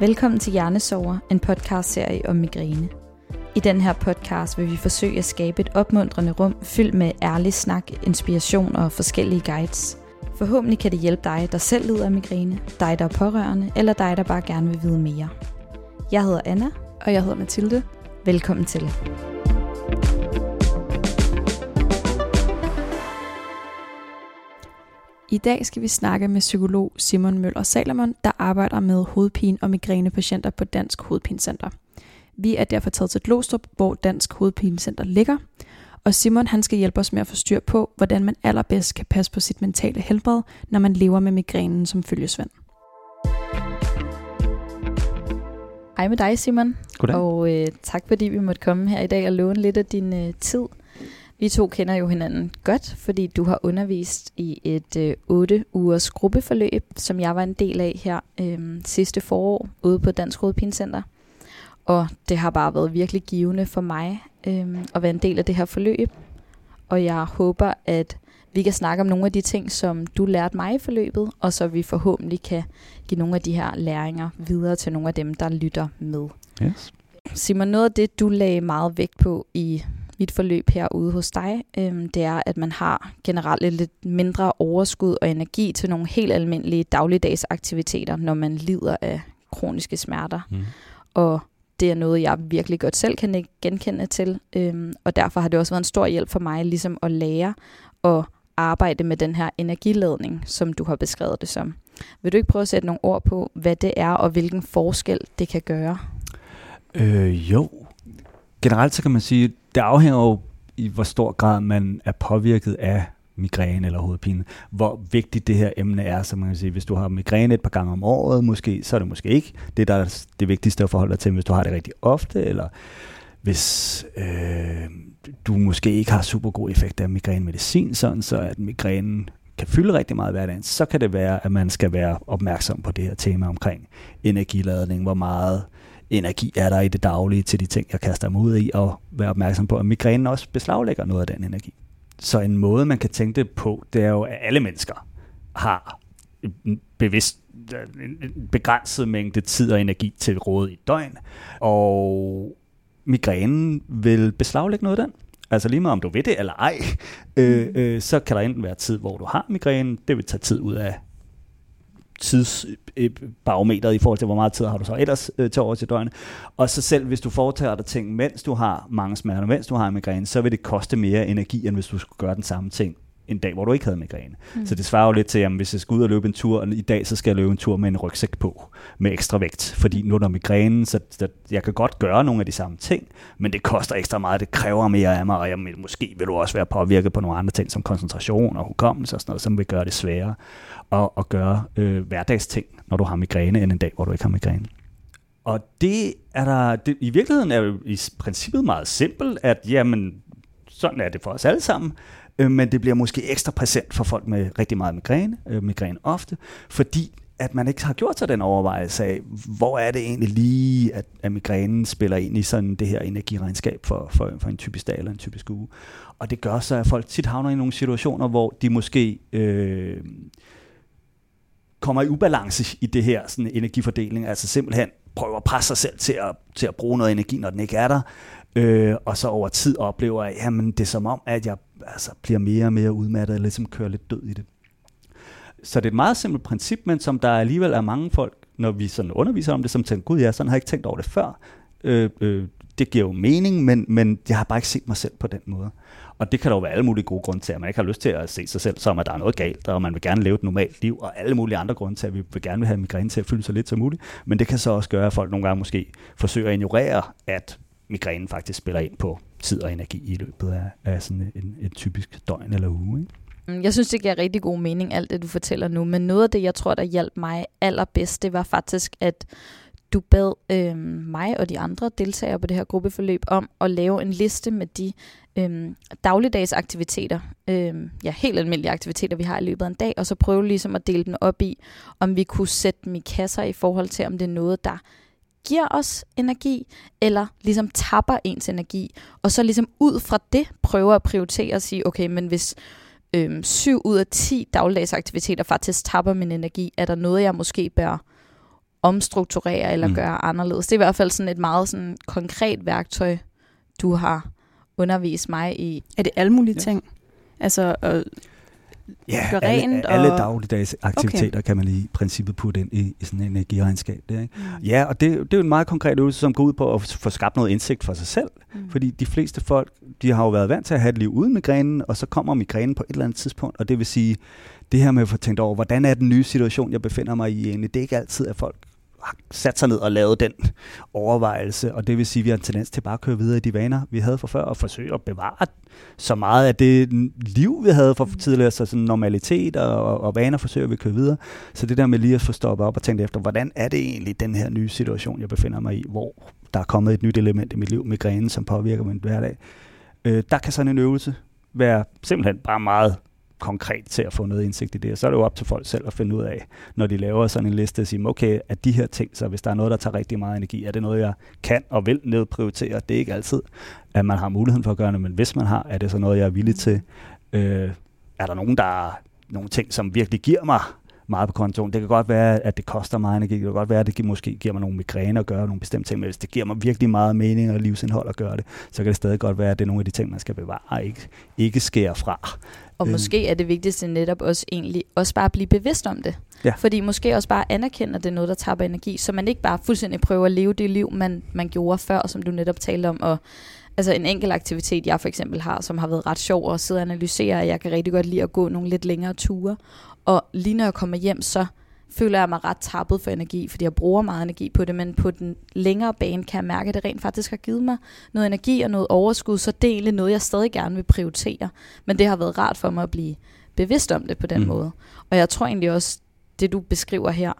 Velkommen til Hjernesover, en podcastserie om migræne. I den her podcast vil vi forsøge at skabe et opmuntrende rum fyldt med ærlig snak, inspiration og forskellige guides. Forhåbentlig kan det hjælpe dig, der selv lider af migræne, dig, der er pårørende, eller dig, der bare gerne vil vide mere. Jeg hedder Anna. Og jeg hedder Mathilde. Velkommen til. I dag skal vi snakke med psykolog Simon Møller Salomon, der arbejder med hovedpine og migrænepatienter på Dansk Hovedpinecenter. Vi er derfor taget til Glostrup, hvor Dansk Hovedpinecenter ligger, og Simon han skal hjælpe os med at få styr på, hvordan man allerbedst kan passe på sit mentale helbred, når man lever med migrænen som følgesvend. Hej med dig, Simon. Goddag. Og øh, tak fordi vi måtte komme her i dag og låne lidt af din øh, tid. Vi to kender jo hinanden godt, fordi du har undervist i et øh, 8 ugers gruppeforløb, som jeg var en del af her øh, sidste forår ude på Dansk Rådpinecenter. Og det har bare været virkelig givende for mig øh, at være en del af det her forløb. Og jeg håber, at vi kan snakke om nogle af de ting, som du lærte mig i forløbet, og så vi forhåbentlig kan give nogle af de her læringer videre til nogle af dem, der lytter med. Yes. Simon, noget af det, du lagde meget vægt på i mit forløb herude hos dig, øhm, det er, at man har generelt et lidt mindre overskud og energi til nogle helt almindelige dagligdags aktiviteter, når man lider af kroniske smerter. Mm. Og det er noget, jeg virkelig godt selv kan genkende til, øhm, og derfor har det også været en stor hjælp for mig ligesom at lære at arbejde med den her energiladning, som du har beskrevet det som. Vil du ikke prøve at sætte nogle ord på, hvad det er, og hvilken forskel det kan gøre? Øh, jo. Generelt så kan man sige, det afhænger jo i hvor stor grad man er påvirket af migræne eller hovedpine. Hvor vigtigt det her emne er, så man kan sige, hvis du har migræne et par gange om året, måske, så er det måske ikke det, der er det vigtigste at forholde dig til, hvis du har det rigtig ofte, eller hvis øh, du måske ikke har super god effekt af migrænemedicin, sådan så at migrænen kan fylde rigtig meget i hverdagen, så kan det være, at man skal være opmærksom på det her tema omkring energiladning, hvor meget energi er der i det daglige til de ting, jeg kaster mig ud i, og være opmærksom på, at migrænen også beslaglægger noget af den energi. Så en måde, man kan tænke det på, det er jo, at alle mennesker har bevidst en begrænset mængde tid og energi til råd i døgn, og migrænen vil beslaglægge noget af den. Altså lige meget om du ved det eller ej, øh, øh, så kan der enten være tid, hvor du har migræne, det vil tage tid ud af tidsbarometeret øh, i forhold til, hvor meget tid har du så ellers øh, til over til døgnet. Og så selv hvis du foretager dig ting, mens du har mange smerter, mens du har migræne, så vil det koste mere energi, end hvis du skulle gøre den samme ting en dag, hvor du ikke havde migræne. Mm. Så det svarer jo lidt til, at hvis jeg skal ud og løbe en tur, og i dag så skal jeg løbe en tur med en rygsæk på, med ekstra vægt. Fordi nu er der migræne, så, så jeg kan godt gøre nogle af de samme ting, men det koster ekstra meget, det kræver mere af mig, og jeg, måske vil du også være påvirket på nogle andre ting, som koncentration og hukommelse og sådan noget, som vil gøre det sværere at, at gøre øh, hverdagsting, når du har migræne, end en dag, hvor du ikke har migræne. Og det er der, det, i virkeligheden er jo i princippet meget simpelt, at jamen, sådan er det for os alle sammen, øh, men det bliver måske ekstra præsent for folk med rigtig meget migræne, øh, migræne ofte, fordi at man ikke har gjort sig den overvejelse af, hvor er det egentlig lige, at, at migrænen spiller ind i sådan det her energiregnskab for, for, for en typisk dag eller en typisk uge. Og det gør så, at folk tit havner i nogle situationer, hvor de måske øh, kommer i ubalance i det her sådan energifordeling, altså simpelthen prøver at presse sig selv til at, til at bruge noget energi, når den ikke er der, øh, og så over tid oplever jeg, jamen det er som om, at jeg altså, bliver mere og mere udmattet, og ligesom kører lidt død i det. Så det er et meget simpelt princip, men som der alligevel er mange folk, når vi sådan underviser om det, som tænker, gud ja, sådan har jeg ikke tænkt over det før. Øh, øh, det giver jo mening, men, men jeg har bare ikke set mig selv på den måde. Og det kan der jo være alle mulige gode grunde til, at man ikke har lyst til at se sig selv som, at der er noget galt, og man vil gerne leve et normalt liv, og alle mulige andre grunde til, at vi vil gerne vil have migræne til at fylde så lidt som muligt. Men det kan så også gøre, at folk nogle gange måske forsøger at ignorere, at migrænen faktisk spiller ind på tid og energi i løbet af, af sådan en, en typisk døgn eller uge. Ikke? Mm, jeg synes, det giver rigtig god mening, alt det du fortæller nu. Men noget af det, jeg tror, der hjalp mig allerbedst, det var faktisk, at du bad øh, mig og de andre deltagere på det her gruppeforløb om at lave en liste med de øh, dagligdags aktiviteter, øh, ja, helt almindelige aktiviteter, vi har i løbet af en dag, og så prøve ligesom at dele den op i, om vi kunne sætte dem i kasser i forhold til, om det er noget, der giver os energi, eller ligesom tapper ens energi, og så ligesom ud fra det prøver at prioritere og sige, okay, men hvis øhm, 7 ud af 10 dagligdags aktiviteter faktisk tapper min energi, er der noget, jeg måske bør omstrukturere eller mm. gøre anderledes. Det er i hvert fald sådan et meget sådan konkret værktøj, du har undervist mig i. Er det alle mulige ja. ting? Altså, øh, Ja, gøre rent. Alle, alle dagligdags aktiviteter okay. kan man lige i princippet putte ind i, i sådan en energiregnskab. Der, ikke? Mm. Ja, og det, det er jo en meget konkret øvelse, som går ud på at få skabt noget indsigt for sig selv. Mm. Fordi de fleste folk, de har jo været vant til at have et liv uden migrænen, og så kommer migrænen på et eller andet tidspunkt, og det vil sige, det her med at få tænkt over, hvordan er den nye situation, jeg befinder mig i egentlig, det er ikke altid, at folk sat sig ned og lavet den overvejelse, og det vil sige, at vi har en tendens til bare at køre videre i de vaner, vi havde fra før, og forsøge at bevare så meget af det liv, vi havde for tidligere, så sådan normalitet og, og vaner forsøger vi at køre videre. Så det der med lige at få stoppet op og tænke efter, hvordan er det egentlig den her nye situation, jeg befinder mig i, hvor der er kommet et nyt element i mit liv, migræne, som påvirker min hverdag. Øh, der kan sådan en øvelse være simpelthen bare meget konkret til at få noget indsigt i det. Og så er det jo op til folk selv at finde ud af, når de laver sådan en liste, at sige, okay, at de her ting, så hvis der er noget, der tager rigtig meget energi, er det noget, jeg kan og vil nedprioritere? Det er ikke altid, at man har muligheden for at gøre det, men hvis man har, er det så noget, jeg er villig til? Øh, er der nogen, der er nogle ting, som virkelig giver mig meget på kontoen. Det kan godt være, at det koster meget energi. Det kan godt være, at det måske giver mig nogle migræne at gøre nogle bestemte ting. Men hvis det giver mig virkelig meget mening og livsindhold at gøre det, så kan det stadig godt være, at det er nogle af de ting, man skal bevare og ikke, ikke skære fra. Og øh. måske er det vigtigste netop også egentlig også bare at blive bevidst om det. Ja. Fordi måske også bare anerkende, at det er noget, der taber energi, så man ikke bare fuldstændig prøver at leve det liv, man, man gjorde før, som du netop talte om, og altså en enkelt aktivitet, jeg for eksempel har, som har været ret sjov at sidde og analysere, at jeg kan rigtig godt lide at gå nogle lidt længere ture. Og lige når jeg kommer hjem, så føler jeg mig ret tappet for energi, fordi jeg bruger meget energi på det, men på den længere bane kan jeg mærke, at det rent faktisk har givet mig noget energi og noget overskud, så det er egentlig noget, jeg stadig gerne vil prioritere. Men det har været rart for mig at blive bevidst om det på den mm. måde. Og jeg tror egentlig også, det du beskriver her,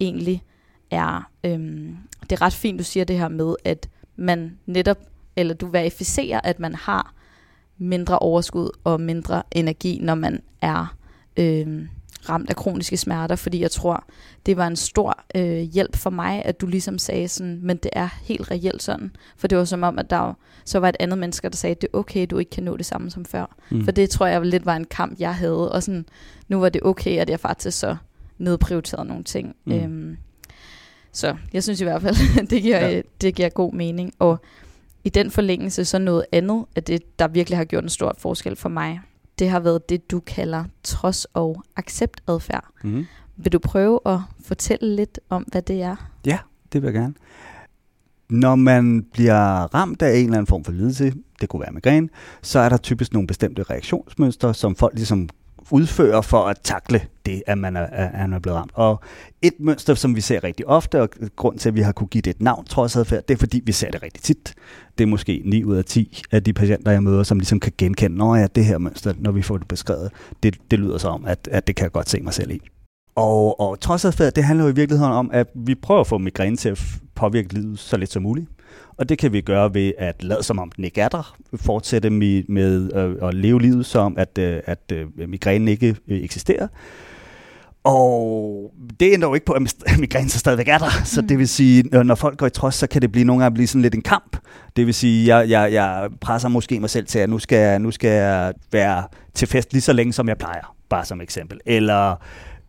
egentlig er, øhm, det er ret fint, du siger det her med, at man netop, eller du verificerer, at man har mindre overskud og mindre energi, når man er øhm, ramt af kroniske smerter, fordi jeg tror, det var en stor øh, hjælp for mig, at du ligesom sagde sådan, men det er helt reelt sådan. For det var som om, at der så var et andet menneske, der sagde, det er okay, du ikke kan nå det samme som før. Mm. For det tror jeg lidt var en kamp, jeg havde, og sådan, nu var det okay, at jeg faktisk så nedprioriterede nogle ting. Mm. Øhm, så jeg synes i hvert fald, det giver, ja. det giver god mening. Og i den forlængelse, så noget andet af det, der virkelig har gjort en stor forskel for mig, det har været det, du kalder trods- og acceptadfærd. Mm. Vil du prøve at fortælle lidt om, hvad det er? Ja, det vil jeg gerne. Når man bliver ramt af en eller anden form for lidelse, det kunne være migræne, så er der typisk nogle bestemte reaktionsmønstre, som folk ligesom udfører for at takle det, at man er, at han er blevet ramt. Og et mønster, som vi ser rigtig ofte, og grund til, at vi har kunne give det et navn, trods adfærd, det er fordi, vi ser det rigtig tit. Det er måske 9 ud af 10 af de patienter, jeg møder, som ligesom kan genkende, når ja, det her mønster, når vi får det beskrevet, det, det lyder så om, at, at det kan jeg godt se mig selv i. Og, og trods adfærd, det handler jo i virkeligheden om, at vi prøver at få migræne til at påvirke livet så lidt som muligt. Og det kan vi gøre ved at lade som om den ikke er der, fortsætte med, med øh, at leve livet som, at, øh, at øh, migrænen ikke øh, eksisterer. Og det ændrer jo ikke på, at migrænen så stadigvæk er der. Så mm. det vil sige, når folk går i trods, så kan det blive nogle gange blive sådan lidt en kamp. Det vil sige, jeg, jeg, jeg presser måske mig selv til, at nu skal, nu skal jeg være til fest lige så længe, som jeg plejer. Bare som eksempel. Eller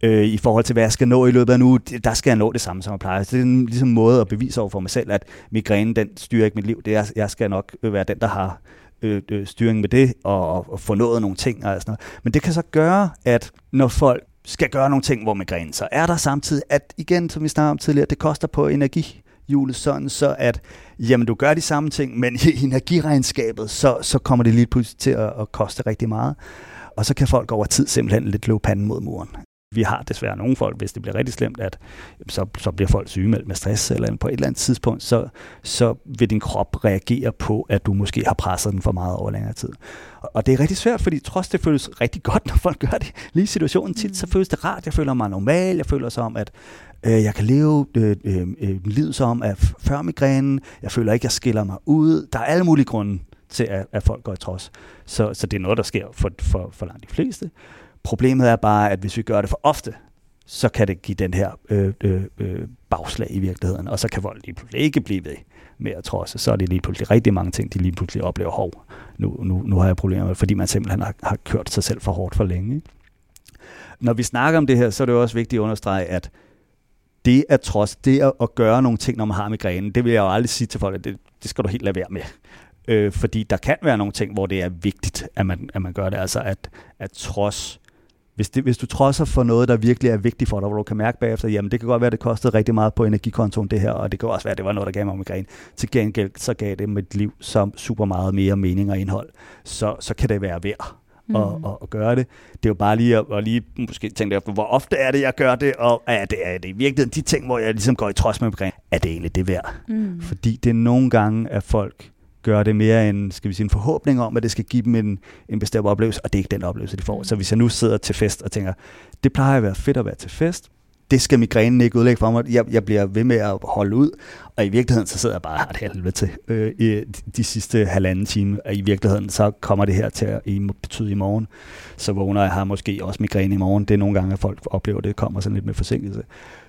øh, i forhold til, hvad jeg skal nå i løbet af nu, der skal jeg nå det samme, som jeg plejer. Så det er en ligesom måde at bevise over for mig selv, at migrænen, den styrer ikke mit liv. Det er, jeg skal nok øh, være den, der har øh, øh, styring med det, og, og få nået nogle ting og sådan noget. Men det kan så gøre, at når folk skal gøre nogle ting, hvor migrænen så er der samtidig, at igen, som vi snakkede om tidligere, det koster på energi hjulet sådan, så at jamen, du gør de samme ting, men i energiregnskabet, så, så kommer det lige pludselig til at, at koste rigtig meget. Og så kan folk over tid simpelthen lidt løbe panden mod muren. Vi har desværre nogle folk, hvis det bliver rigtig slemt, at så, så bliver folk sygemeldt med stress, eller på et eller andet tidspunkt, så, så vil din krop reagere på, at du måske har presset den for meget over længere tid. Og, og det er rigtig svært, fordi trods det føles rigtig godt, når folk gør det. Lige situationen tit, så mm. føles det rart. Jeg føler mig normal. Jeg føler som, at øh, jeg kan leve øh, øh, øh, livet som, at før migrænen, jeg føler ikke, jeg skiller mig ud. Der er alle mulige grunde til, at, at folk går i trods. Så, så det er noget, der sker for, for, for langt de fleste. Problemet er bare, at hvis vi gør det for ofte, så kan det give den her øh, øh, øh, bagslag i virkeligheden, og så kan vold lige pludselig ikke blive ved med at trodse. Så er det lige pludselig rigtig mange ting, de lige pludselig oplever, hov, nu, nu, nu har jeg problemer med, fordi man simpelthen har, har kørt sig selv for hårdt for længe. Når vi snakker om det her, så er det også vigtigt at understrege, at det at trods det at, at gøre nogle ting, når man har migræne, det vil jeg jo aldrig sige til folk, at det, det skal du helt lade være med. Øh, fordi der kan være nogle ting, hvor det er vigtigt, at man, at man gør det. Altså at, at trods hvis, det, hvis du trodser for noget, der virkelig er vigtigt for dig, hvor du kan mærke bagefter, jamen det kan godt være, at det kostede rigtig meget på energikontoen det her, og det kan også være, at det var noget, der gav mig migræne. Til gengæld så gav det mit liv så super meget mere mening og indhold. Så, så kan det være værd mm. at, at, at gøre det. Det er jo bare lige at, at lige måske tænke efter, hvor ofte er det, jeg gør det, og er det, er det i virkeligheden de ting, hvor jeg ligesom går i trods med migræne, er det egentlig det værd? Mm. Fordi det er nogle gange, at folk gøre det mere en, skal vi sige, en forhåbning om, at det skal give dem en, en bestemt oplevelse, og det er ikke den oplevelse, de får. Mm. Så hvis jeg nu sidder til fest og tænker, det plejer at være fedt at være til fest, det skal migrænen ikke udlægge for mig. Jeg, jeg bliver ved med at holde ud, og i virkeligheden så sidder jeg bare et helvede til øh, i de sidste halvanden time, og i virkeligheden så kommer det her til at betyde i morgen. Så vågner jeg har måske også migræne i morgen. Det er nogle gange, at folk oplever, at det kommer sådan lidt med forsinkelse.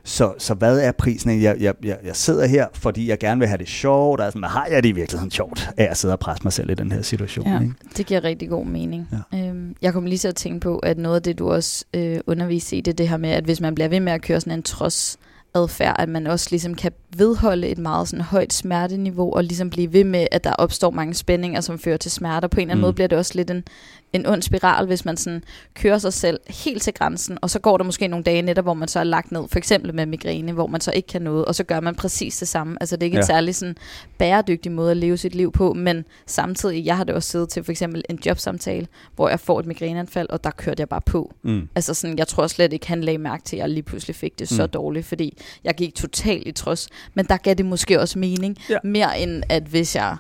Så, så hvad er prisen? Jeg, jeg, jeg, jeg sidder her, fordi jeg gerne vil have det sjovt. Altså, men har jeg det i virkeligheden sjovt, at jeg sidder og presser mig selv i den her situation? Ja, ikke? det giver rigtig god mening. Ja. Øhm, jeg kommer lige til at tænke på, at noget af det, du også øh, underviser i, det det her med, at hvis man bliver ved med at køre sådan en trods adfærd, at man også ligesom kan vedholde et meget sådan højt smerteniveau, og ligesom blive ved med, at der opstår mange spændinger, som fører til smerter. På en eller anden mm. måde bliver det også lidt en, en ond spiral, hvis man sådan kører sig selv helt til grænsen, og så går der måske nogle dage netop, hvor man så er lagt ned, for eksempel med migræne, hvor man så ikke kan noget, og så gør man præcis det samme. Altså det er ikke ja. en særlig sådan bæredygtig måde at leve sit liv på, men samtidig, jeg har det også siddet til for eksempel en jobsamtale, hvor jeg får et migræneanfald, og der kørte jeg bare på. Mm. Altså sådan, jeg tror slet ikke, han lagde mærke til, at jeg lige pludselig fik det mm. så dårligt, fordi jeg gik totalt i trods. Men der gav det måske også mening, ja. mere end at hvis jeg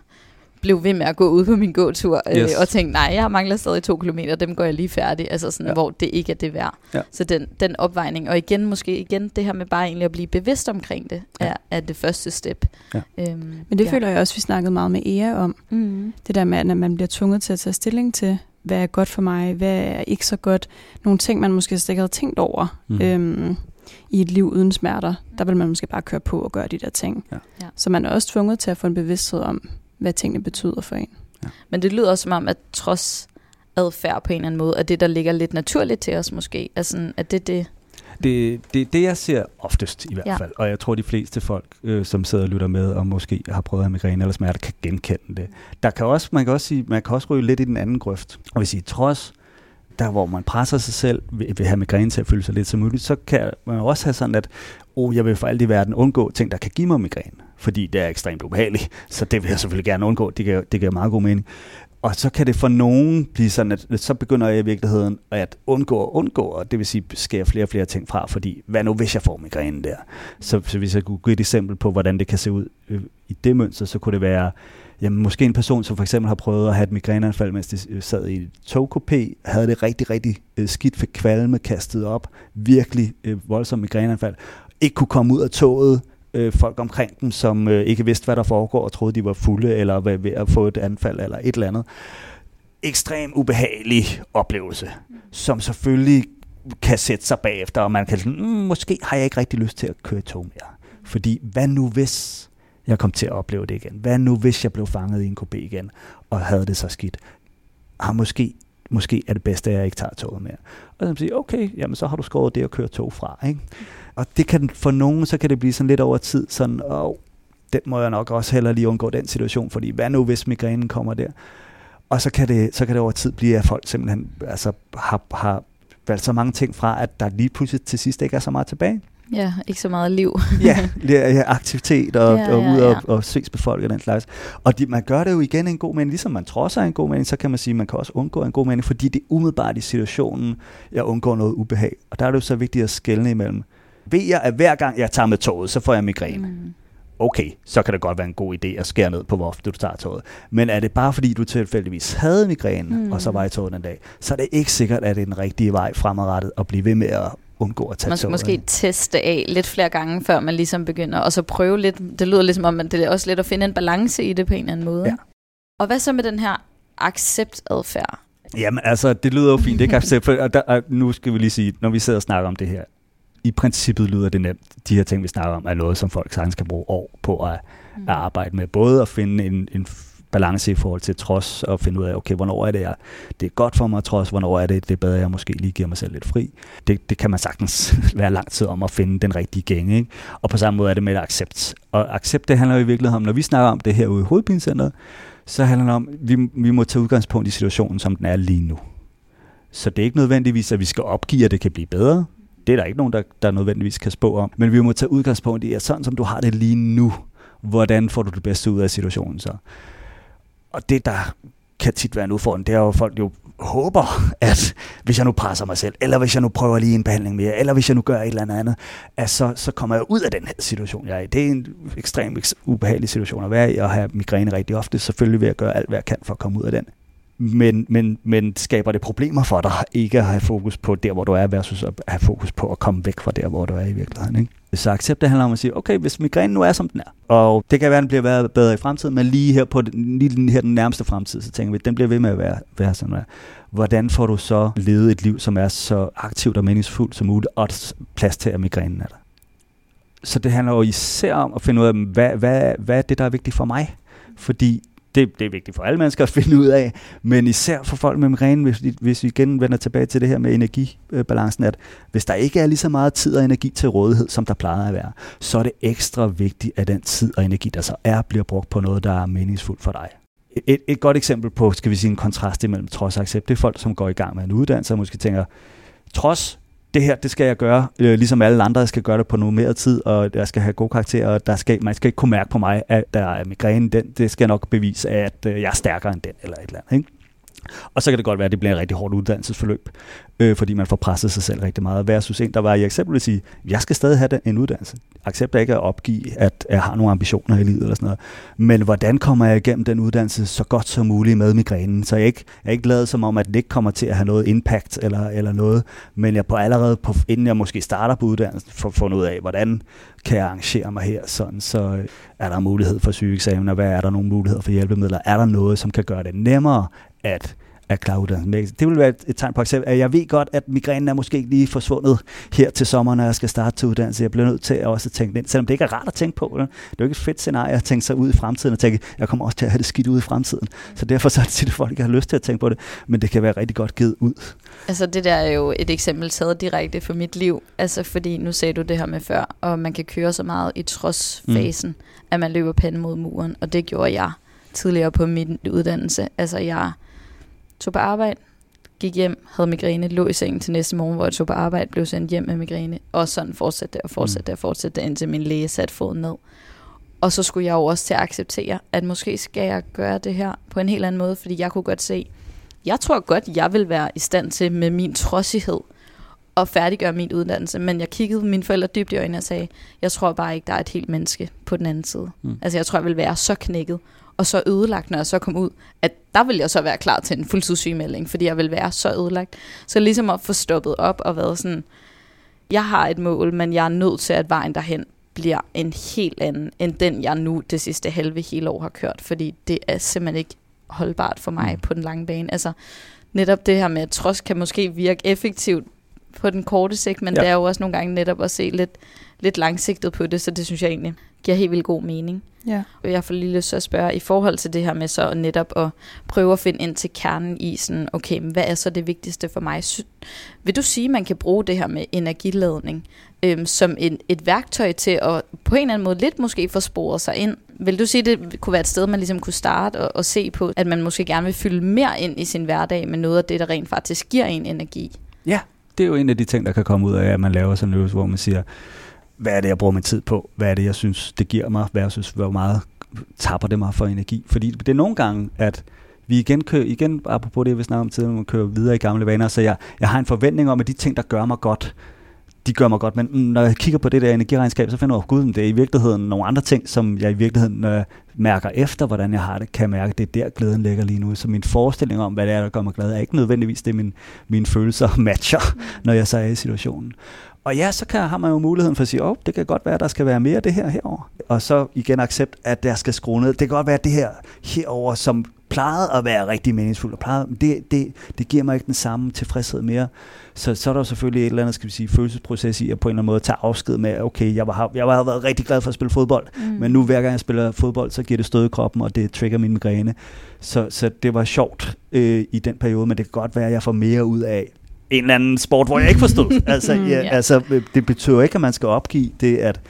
blev ved med at gå ud på min gåtur øh, yes. og tænkte, nej, jeg mangler stadig to kilometer, dem går jeg lige færdig, altså sådan, ja. hvor det ikke er det værd. Ja. Så den, den opvejning, og igen måske igen det her med bare egentlig at blive bevidst omkring det, ja. er, er det første step. Ja. Øhm, Men det ja. føler jeg også, vi snakkede meget med Ea om, mm. det der med, at man bliver tvunget til at tage stilling til, hvad er godt for mig, hvad er ikke så godt, nogle ting, man måske slet ikke havde tænkt over. Mm. Øhm, i et liv uden smerter, der vil man måske bare køre på og gøre de der ting. Ja. Ja. Så man er også tvunget til at få en bevidsthed om, hvad tingene betyder for en. Ja. Men det lyder også som om, at trods adfærd på en eller anden måde, at det, der ligger lidt naturligt til os måske, er, sådan, at det det... Det, det, det jeg ser oftest i hvert ja. fald, og jeg tror de fleste folk, øh, som sidder og lytter med, og måske har prøvet at have migræne eller smerte, kan genkende det. Der kan også, man kan også sige, man kan også ryge lidt i den anden grøft. Og hvis I trods der hvor man presser sig selv, vil, vil have migræne til at føle sig lidt som muligt, så kan man også have sådan, at oh, jeg vil for alt i verden undgå ting, der kan give mig migræne, fordi det er ekstremt ubehageligt, så det vil jeg selvfølgelig gerne undgå, det giver, det giver meget god mening. Og så kan det for nogen blive sådan, at så begynder jeg i virkeligheden at undgå og undgå, og det vil sige, skære flere og flere ting fra, fordi hvad nu hvis jeg får migræne der? Så, så hvis jeg kunne give et eksempel på, hvordan det kan se ud øh, i det mønster, så kunne det være, jamen, måske en person, som for eksempel har prøvet at have et migræneanfald, mens de øh, sad i et togkopé, havde det rigtig, rigtig øh, skidt, fik kvalme, kastet op, virkelig øh, voldsomt migræneanfald, ikke kunne komme ud af toget, øh, folk omkring dem, som øh, ikke vidste, hvad der foregår, og troede, de var fulde, eller var ved at få et anfald, eller et eller andet. Ekstrem ubehagelig oplevelse, som selvfølgelig kan sætte sig bagefter, og man kan sige, mm, måske har jeg ikke rigtig lyst til at køre tog mere. Fordi hvad nu hvis jeg kom til at opleve det igen? Hvad nu hvis jeg blev fanget i en KB igen, og havde det så skidt? Har måske måske er det bedste, at jeg ikke tager toget mere. Og så siger okay, jamen så har du skåret det at køre tog fra. Ikke? Og det kan for nogen, så kan det blive sådan lidt over tid, sådan, åh, den må jeg nok også heller lige undgå den situation, fordi hvad nu hvis migrænen kommer der? Og så kan det, så kan det over tid blive, at folk simpelthen altså, har, har valgt så mange ting fra, at der lige pludselig til sidst ikke er så meget tilbage. Ja, ikke så meget liv. ja, ja, aktivitet og, ja, og ud ja, ja. og, og ses befolket den slags. Og de, man gør det jo igen en god mening, ligesom man trodser en god mening, så kan man sige, at man kan også undgå en god mening, fordi det er umiddelbart i situationen, jeg undgår noget ubehag. Og der er det jo så vigtigt at skelne imellem. Ved jeg, at hver gang jeg tager med toget, så får jeg migræne. Mm. Okay, så kan det godt være en god idé at skære ned på, hvor ofte du tager toget. Men er det bare fordi, du tilfældigvis havde migræne, mm. og så var i toget en dag, så er det ikke sikkert, at det er den rigtige vej fremadrettet at blive ved med at undgå at tage Man skal måske teste af lidt flere gange, før man ligesom begynder, og så prøve lidt. Det lyder ligesom om, at det er også lidt at finde en balance i det på en eller anden måde. Ja. Og hvad så med den her accept-adfærd? Jamen altså, det lyder jo fint, ikke accept, og der, nu skal vi lige sige, når vi sidder og snakker om det her, i princippet lyder det nemt. De her ting, vi snakker om, er noget, som folk sagtens kan bruge år på at, mm. at arbejde med. Både at finde en, en balance i forhold til trods, og finde ud af, okay, hvornår er det, jeg, det er godt for mig trods, hvornår er det, det er bedre, jeg måske lige giver mig selv lidt fri. Det, det kan man sagtens være lang tid om at finde den rigtige gænge. Ikke? Og på samme måde er det med accept. Og accept, det handler jo i virkeligheden om, når vi snakker om det her ude i hovedpinecenteret, så handler det om, at vi, vi må tage udgangspunkt i situationen, som den er lige nu. Så det er ikke nødvendigvis, at vi skal opgive, at det kan blive bedre. Det er der ikke nogen, der, der nødvendigvis kan spå om. Men vi må tage udgangspunkt i, at sådan som du har det lige nu, hvordan får du det bedste ud af situationen så? Og det, der kan tit være en udfordring, det er jo, at folk jo håber, at hvis jeg nu presser mig selv, eller hvis jeg nu prøver lige en behandling mere, eller hvis jeg nu gør et eller andet, at så, så kommer jeg ud af den her situation, jeg er i. Det er en ekstremt ubehagelig situation at være i, og have migræne rigtig ofte. Selvfølgelig vil jeg gøre alt, hvad jeg kan for at komme ud af den men, men, men skaber det problemer for dig ikke at have fokus på der, hvor du er, versus at have fokus på at komme væk fra der, hvor du er i virkeligheden. Ikke? Så accept det handler om at sige, okay, hvis migrænen nu er, som den er, og det kan være, at den bliver bedre i fremtiden, men lige her på den, lige her den nærmeste fremtid, så tænker vi, at den bliver ved med at være, være sådan, der. Hvordan får du så levet et liv, som er så aktivt og meningsfuldt som muligt, og plads til, at migrænen er der? Så det handler jo især om at finde ud af, hvad, hvad, hvad er det, der er vigtigt for mig? Fordi det, det er vigtigt for alle mennesker at finde ud af, men især for folk med migræne, hvis, hvis vi igen vender tilbage til det her med energibalancen, at hvis der ikke er lige så meget tid og energi til rådighed, som der plejer at være, så er det ekstra vigtigt, at den tid og energi, der så er, bliver brugt på noget, der er meningsfuldt for dig. Et, et godt eksempel på, skal vi sige, en kontrast imellem trods og accept, det er folk, som går i gang med en uddannelse og måske tænker, trods det her, det skal jeg gøre, øh, ligesom alle andre jeg skal gøre det på normeret tid, og jeg skal have gode karakterer, og der skal, man skal ikke kunne mærke på mig, at der er migræne, den, det skal nok bevise, at øh, jeg er stærkere end den, eller et eller andet. Ikke? Og så kan det godt være, at det bliver et rigtig hårdt uddannelsesforløb, øh, fordi man får presset sig selv rigtig meget. Versus en, der var i eksempel sige, jeg skal stadig have en uddannelse. Accepter ikke at opgive, at jeg har nogle ambitioner i livet eller sådan noget. Men hvordan kommer jeg igennem den uddannelse så godt som muligt med migrænen? Så jeg ikke, jeg er ikke lavet som om, at det ikke kommer til at have noget impact eller, eller noget, men jeg på allerede, på, inden jeg måske starter på uddannelsen, får fundet ud af, hvordan kan jeg arrangere mig her, sådan så øh, er der mulighed for sygeeksamen, og hvad er der nogle muligheder for hjælpemidler, er der noget, som kan gøre det nemmere at at klare uddannelsen. Det vil være et, et tegn på eksempel, at jeg ved godt, at migrænen er måske ikke lige forsvundet her til sommer, når jeg skal starte til uddannelse. Jeg bliver nødt til at også tænke ind, selvom det ikke er rart at tænke på. Det er jo ikke et fedt scenarie at tænke sig ud i fremtiden og tænke, jeg kommer også til at have det skidt ud i fremtiden. Så derfor så er det tit, at folk har lyst til at tænke på det, men det kan være rigtig godt givet ud. Altså det der er jo et eksempel taget direkte for mit liv. Altså fordi nu sagde du det her med før, og man kan køre så meget i trodsfasen, mm. at man løber panden mod muren, og det gjorde jeg tidligere på min uddannelse. Altså jeg tog på arbejde, gik hjem, havde migræne, lå i sengen til næste morgen, hvor jeg tog på arbejde, blev sendt hjem med migræne, og sådan fortsatte det og fortsatte det og fortsatte det, indtil min læge satte foden ned. Og så skulle jeg jo også til at acceptere, at måske skal jeg gøre det her på en helt anden måde, fordi jeg kunne godt se, jeg tror godt, jeg vil være i stand til med min trodsighed at færdiggøre min uddannelse, men jeg kiggede mine forældre dybt i øjnene og sagde, jeg tror bare ikke, der er et helt menneske på den anden side. Mm. Altså jeg tror, jeg vil være så knækket og så ødelagt, når jeg så kom ud, at der vil jeg så være klar til en fuldtidssygemelding, fordi jeg vil være så ødelagt. Så ligesom at få stoppet op og været sådan, jeg har et mål, men jeg er nødt til, at vejen derhen bliver en helt anden, end den jeg nu det sidste halve hele år har kørt, fordi det er simpelthen ikke holdbart for mig mm. på den lange bane. Altså netop det her med, at trods kan måske virke effektivt på den korte sigt, men ja. det er jo også nogle gange netop at se lidt, lidt langsigtet på det, så det synes jeg egentlig giver helt vildt god mening. Ja. Og jeg får lige lyst til at spørge, i forhold til det her med så netop at prøve at finde ind til kernen i sådan, okay, men hvad er så det vigtigste for mig? Vil du sige, at man kan bruge det her med energiladning øhm, som en, et værktøj til at på en eller anden måde lidt måske få sporet sig ind? Vil du sige, at det kunne være et sted, man ligesom kunne starte og, og se på, at man måske gerne vil fylde mere ind i sin hverdag med noget af det, der rent faktisk giver en energi? Ja, det er jo en af de ting, der kan komme ud af, at man laver sådan en øvelse, hvor man siger, hvad er det, jeg bruger min tid på? Hvad er det, jeg synes, det giver mig, versus hvor meget tapper det mig for energi? Fordi det er nogle gange, at vi igen kører, igen apropos det, vi snakker om tidligere, man kører videre i gamle vaner, så jeg, jeg har en forventning om, at de ting, der gør mig godt, de gør mig godt, men når jeg kigger på det der energiregnskab, så finder jeg, gud, det er i virkeligheden nogle andre ting, som jeg i virkeligheden øh, mærker efter, hvordan jeg har det, kan mærke, at det er der, glæden ligger lige nu. Så min forestilling om, hvad det er, der gør mig glad, er ikke nødvendigvis det, min, mine følelser matcher, når jeg så er i situationen. Og ja, så kan, har man jo muligheden for at sige, åh, oh, det kan godt være, at der skal være mere af det her herover. Og så igen accept, at der skal skrue ned. Det kan godt være, at det her herover, som plejede at være rigtig meningsfuld, og plejede, det, det, det giver mig ikke den samme tilfredshed mere. Så, så er der jo selvfølgelig et eller andet, skal vi sige, følelsesproces i at på en eller anden måde tage afsked med, okay, jeg, var, jeg har været rigtig glad for at spille fodbold, mm. men nu hver gang jeg spiller fodbold, så giver det stød i kroppen, og det trigger min migræne. Så, så det var sjovt øh, i den periode, men det kan godt være, at jeg får mere ud af en eller anden sport, hvor jeg ikke forstod. altså, ja, ja. altså, det betyder ikke, at man skal opgive det, at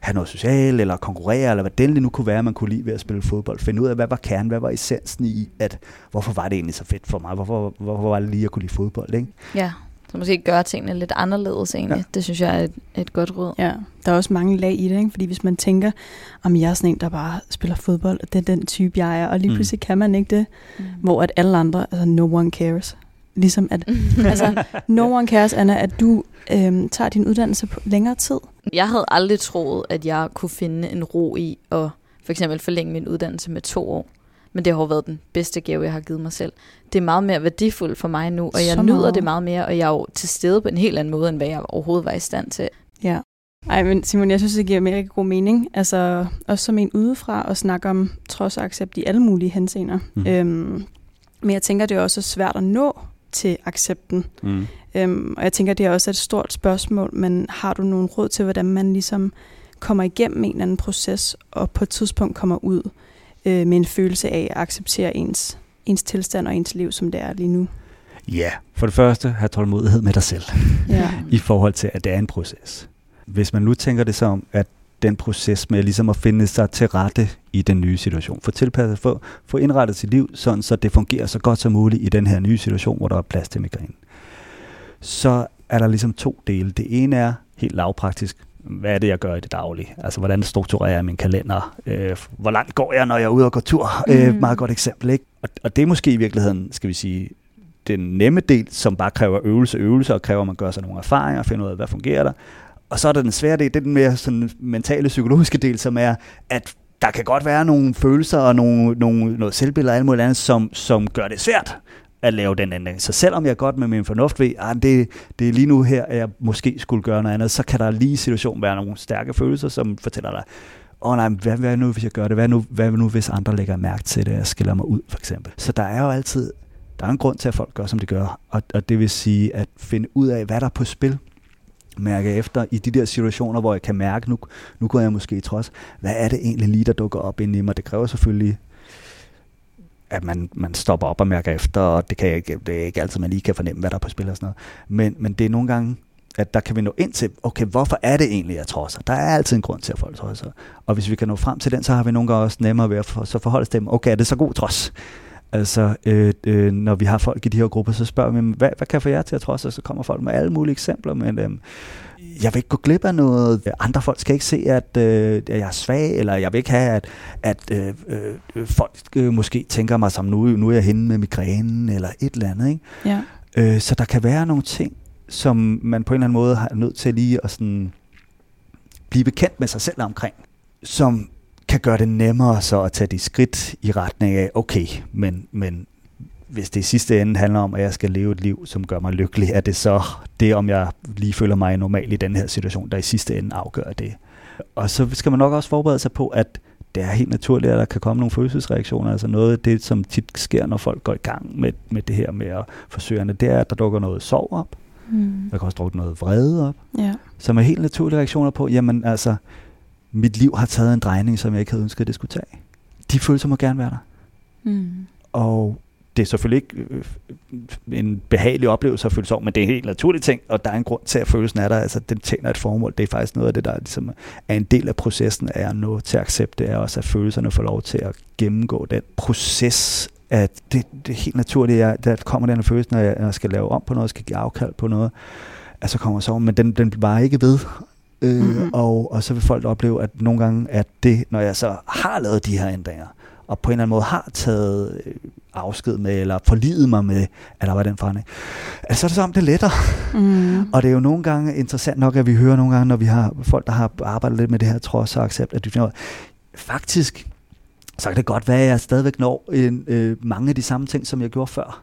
have noget socialt, eller konkurrere, eller hvad det nu kunne være, man kunne lide ved at spille fodbold. Finde ud af, hvad var kernen, hvad var essensen i, at hvorfor var det egentlig så fedt for mig? Hvorfor, hvorfor var det lige at kunne lide fodbold? Ikke? Ja, så måske gøre tingene lidt anderledes egentlig. Ja. Det synes jeg er et, et godt råd. Ja, der er også mange lag i det, ikke? fordi hvis man tænker, om jeg er sådan en, der bare spiller fodbold, og det er den type, jeg er, og lige mm. pludselig mm. kan man ikke det, mm. hvor at alle andre, altså no one cares. Ligesom at, altså, no one cares, Anna, at du øhm, tager din uddannelse på længere tid. Jeg havde aldrig troet, at jeg kunne finde en ro i at for eksempel forlænge min uddannelse med to år. Men det har været den bedste gave, jeg har givet mig selv. Det er meget mere værdifuldt for mig nu, og jeg Så nyder det meget mere, og jeg er jo til stede på en helt anden måde, end hvad jeg overhovedet var i stand til. Ja. Ej, men Simon, jeg synes, det giver mega god mening. Altså, også som en udefra at snakke om trods og accept i alle mulige henseender. Mm. Øhm, men jeg tænker, det er også svært at nå til accepten. Mm. Øhm, og jeg tænker, det er også et stort spørgsmål, men har du nogle råd til, hvordan man ligesom kommer igennem en eller anden proces, og på et tidspunkt kommer ud øh, med en følelse af at acceptere ens, ens tilstand og ens liv, som det er lige nu? Ja, for det første, have tålmodighed med dig selv, ja. i forhold til, at det er en proces. Hvis man nu tænker det som, at den proces med ligesom at finde sig til rette i den nye situation. Få tilpasset, få, få indrettet sit liv, sådan så det fungerer så godt som muligt i den her nye situation, hvor der er plads til migræne. Så er der ligesom to dele. Det ene er helt lavpraktisk. Hvad er det, jeg gør i det daglige? Altså, hvordan strukturerer jeg min kalender? Øh, hvor langt går jeg, når jeg er ude og går tur? Mm. Øh, meget godt eksempel, ikke? Og, og det er måske i virkeligheden, skal vi sige, den nemme del, som bare kræver øvelse, øvelse, og kræver, at man gør sig nogle erfaringer, og finder ud af, hvad fungerer der. Og så er der den svære del, det er den mere sådan mentale, psykologiske del, som er, at der kan godt være nogle følelser og nogle, nogle, noget selvbillede og alt muligt andet, som, som gør det svært at lave den ændring. Så selvom jeg godt med min fornuft ved, at ah, det, det er lige nu her, at jeg måske skulle gøre noget andet, så kan der lige i situationen være nogle stærke følelser, som fortæller dig, åh oh, nej, hvad, hvad nu, hvis jeg gør det? Hvad nu, hvad nu, hvis andre lægger mærke til det, og skiller mig ud, for eksempel? Så der er jo altid, der er en grund til, at folk gør, som de gør, og, og det vil sige at finde ud af, hvad der er på spil mærke efter i de der situationer, hvor jeg kan mærke, nu, nu går jeg måske i trods, hvad er det egentlig lige, der dukker op ind i mig? Det kræver selvfølgelig, at man, man stopper op og mærker efter, og det, kan jeg ikke, det er ikke altid, man lige kan fornemme, hvad der er på spil og sådan noget. Men, men det er nogle gange, at der kan vi nå ind til, okay, hvorfor er det egentlig, jeg trodser? Der er altid en grund til, at folk trodser. Og hvis vi kan nå frem til den, så har vi nogle gange også nemmere ved at for, så forholde os dem, okay, er det så god trods? Altså, øh, øh, når vi har folk i de her grupper, så spørger vi dem, hvad, hvad kan få jer til at trods? Og så kommer folk med alle mulige eksempler, men øh, jeg vil ikke gå glip af noget. Andre folk skal ikke se, at, øh, jeg er svag, eller jeg vil ikke have, at, at øh, øh, folk øh, måske tænker mig som, nu, nu er jeg henne med migrænen, eller et eller andet. Ikke? Ja. Øh, så der kan være nogle ting, som man på en eller anden måde har nødt til lige at sådan blive bekendt med sig selv omkring, som kan gøre det nemmere så at tage de skridt i retning af, okay, men, men hvis det i sidste ende handler om, at jeg skal leve et liv, som gør mig lykkelig, er det så det, om jeg lige føler mig normal i den her situation, der i sidste ende afgør det. Og så skal man nok også forberede sig på, at det er helt naturligt, at der kan komme nogle følelsesreaktioner. Altså noget af det, som tit sker, når folk går i gang med, med det her med at forsøge, det er, at der dukker noget sorg op. Mm. Der kan også dukke noget vrede op. Ja. Som er helt naturlige reaktioner på, jamen altså, mit liv har taget en drejning, som jeg ikke havde ønsket, at det skulle tage. De følelser må gerne være der. Mm. Og det er selvfølgelig ikke øh, en behagelig oplevelse at føle sorg, men det er en helt naturlig ting, og der er en grund til, at følelsen er der. Altså, den tjener et formål. Det er faktisk noget af det, der ligesom er en del af processen, er at nå til at accepte, er også, at følelserne får lov til at gennemgå den proces, at det, det er helt naturligt, at der kommer den følelse, når jeg, når jeg skal lave om på noget, skal give afkald på noget, at så kommer sorg, men den, den bliver bare ikke ved. Øh, mm-hmm. og, og så vil folk opleve, at nogle gange, at det, når jeg så har lavet de her ændringer, og på en eller anden måde har taget øh, afsked med, eller forlidet mig med, at der var den forandring, at så er det som, det letter. Mm. og det er jo nogle gange interessant nok, at vi hører nogle gange, når vi har folk, der har arbejdet lidt med det her trods og accept, at de finder faktisk, så kan det godt være, at jeg stadigvæk når en, øh, mange af de samme ting, som jeg gjorde før.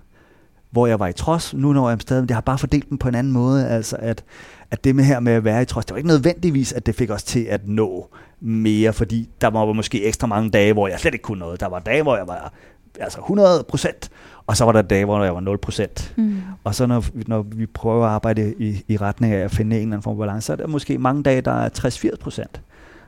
Hvor jeg var i trods, nu når jeg stadig, men jeg har bare fordelt dem på en anden måde, altså at at det med her med at være i trods, det var ikke nødvendigvis, at det fik os til at nå mere, fordi der var måske ekstra mange dage, hvor jeg slet ikke kunne noget. Der var dage, hvor jeg var altså 100 procent. Og så var der dage, hvor jeg var 0 procent. Mm. Og så når, når vi prøver at arbejde i, i retning af at finde en eller anden form for balance, så er der måske mange dage, der er 60-80 procent.